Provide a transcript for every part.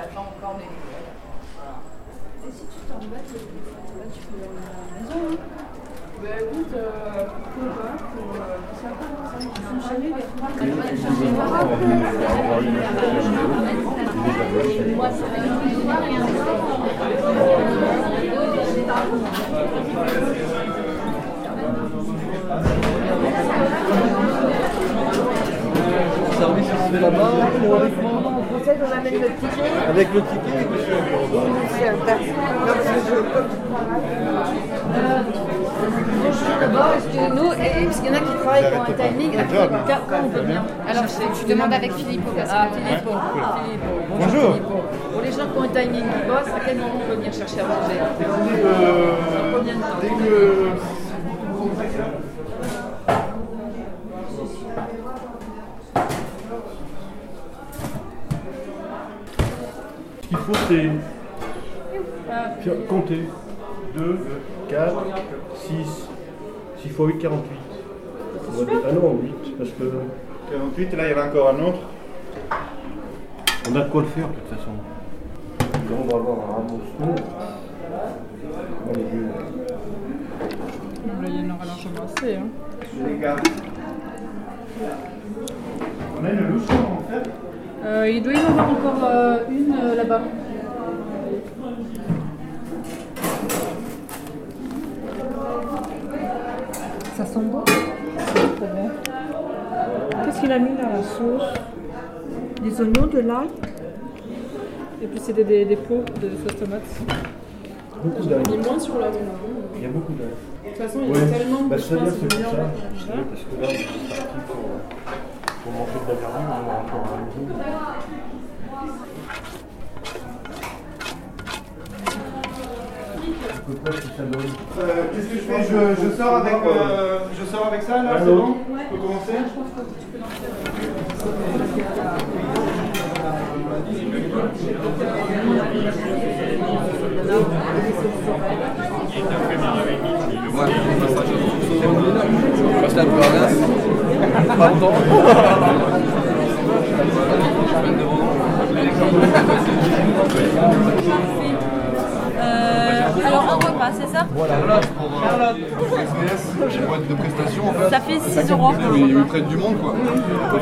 j'attends encore Et si tu t'embêtes, tu peux aller à la maison. Bah écoute, pourquoi pour, ça va, là-bas. On procède, on amène le ticket. Avec le ticket. Non, parce que je- D'abord, est-ce que nous, et- parce qu'il y en a qui travaillent pour un timing, à quel- quand on peut venir Alors, je demande avec Philippe. Ah, Philippe. Philippe. Bonjour. Philippe. Pour les gens qui ont un timing qui bossent, à quel moment on peut venir chercher à manger Combien de temps dès que Compter 2, 4, 6, 6 x 8, 48. Ah non, 8, parce que 48, là il y avait encore un autre. on a de quoi le faire de toute façon. Là, on va avoir un ramassement. Dans les. Là, il y en aura largement assez. Hein. Les gars. On a une louche en fait. Euh, il doit y en avoir encore euh, une euh, là-bas. Ça sent bon. Qu'est-ce qu'il a mis là La sauce? Des oignons, de l'ail Et puis c'était des, des pots de sauce tomate. Beaucoup d'ail. mis moins sur l'autre. Il y a beaucoup d'ail. De toute façon, il y Ouais, a tellement bah, c'est pour ça. meilleur. Ouais, Parce que là, on est parti pour, pour manger de la verdure, on aura encore un. Euh, Qu'est-ce que je fais je, je sors avec, euh, je sors avec ça là, c'est bon Je peux commencer Euh, alors un repas, c'est ça Charlotte pour SBS, j'ai boîte de prestations en fait. Ça fait 6 euros pour ils prennent du monde quoi.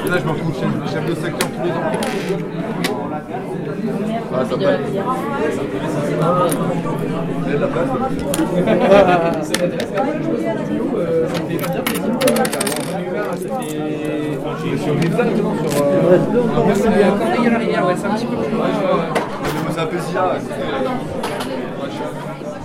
Et là je me retrouve chef, chef de secteur tous les ans. Ah, ça la place. Je suis au Rizal maintenant sur. euh, C'est un peu Zia. c'est- ouais, je-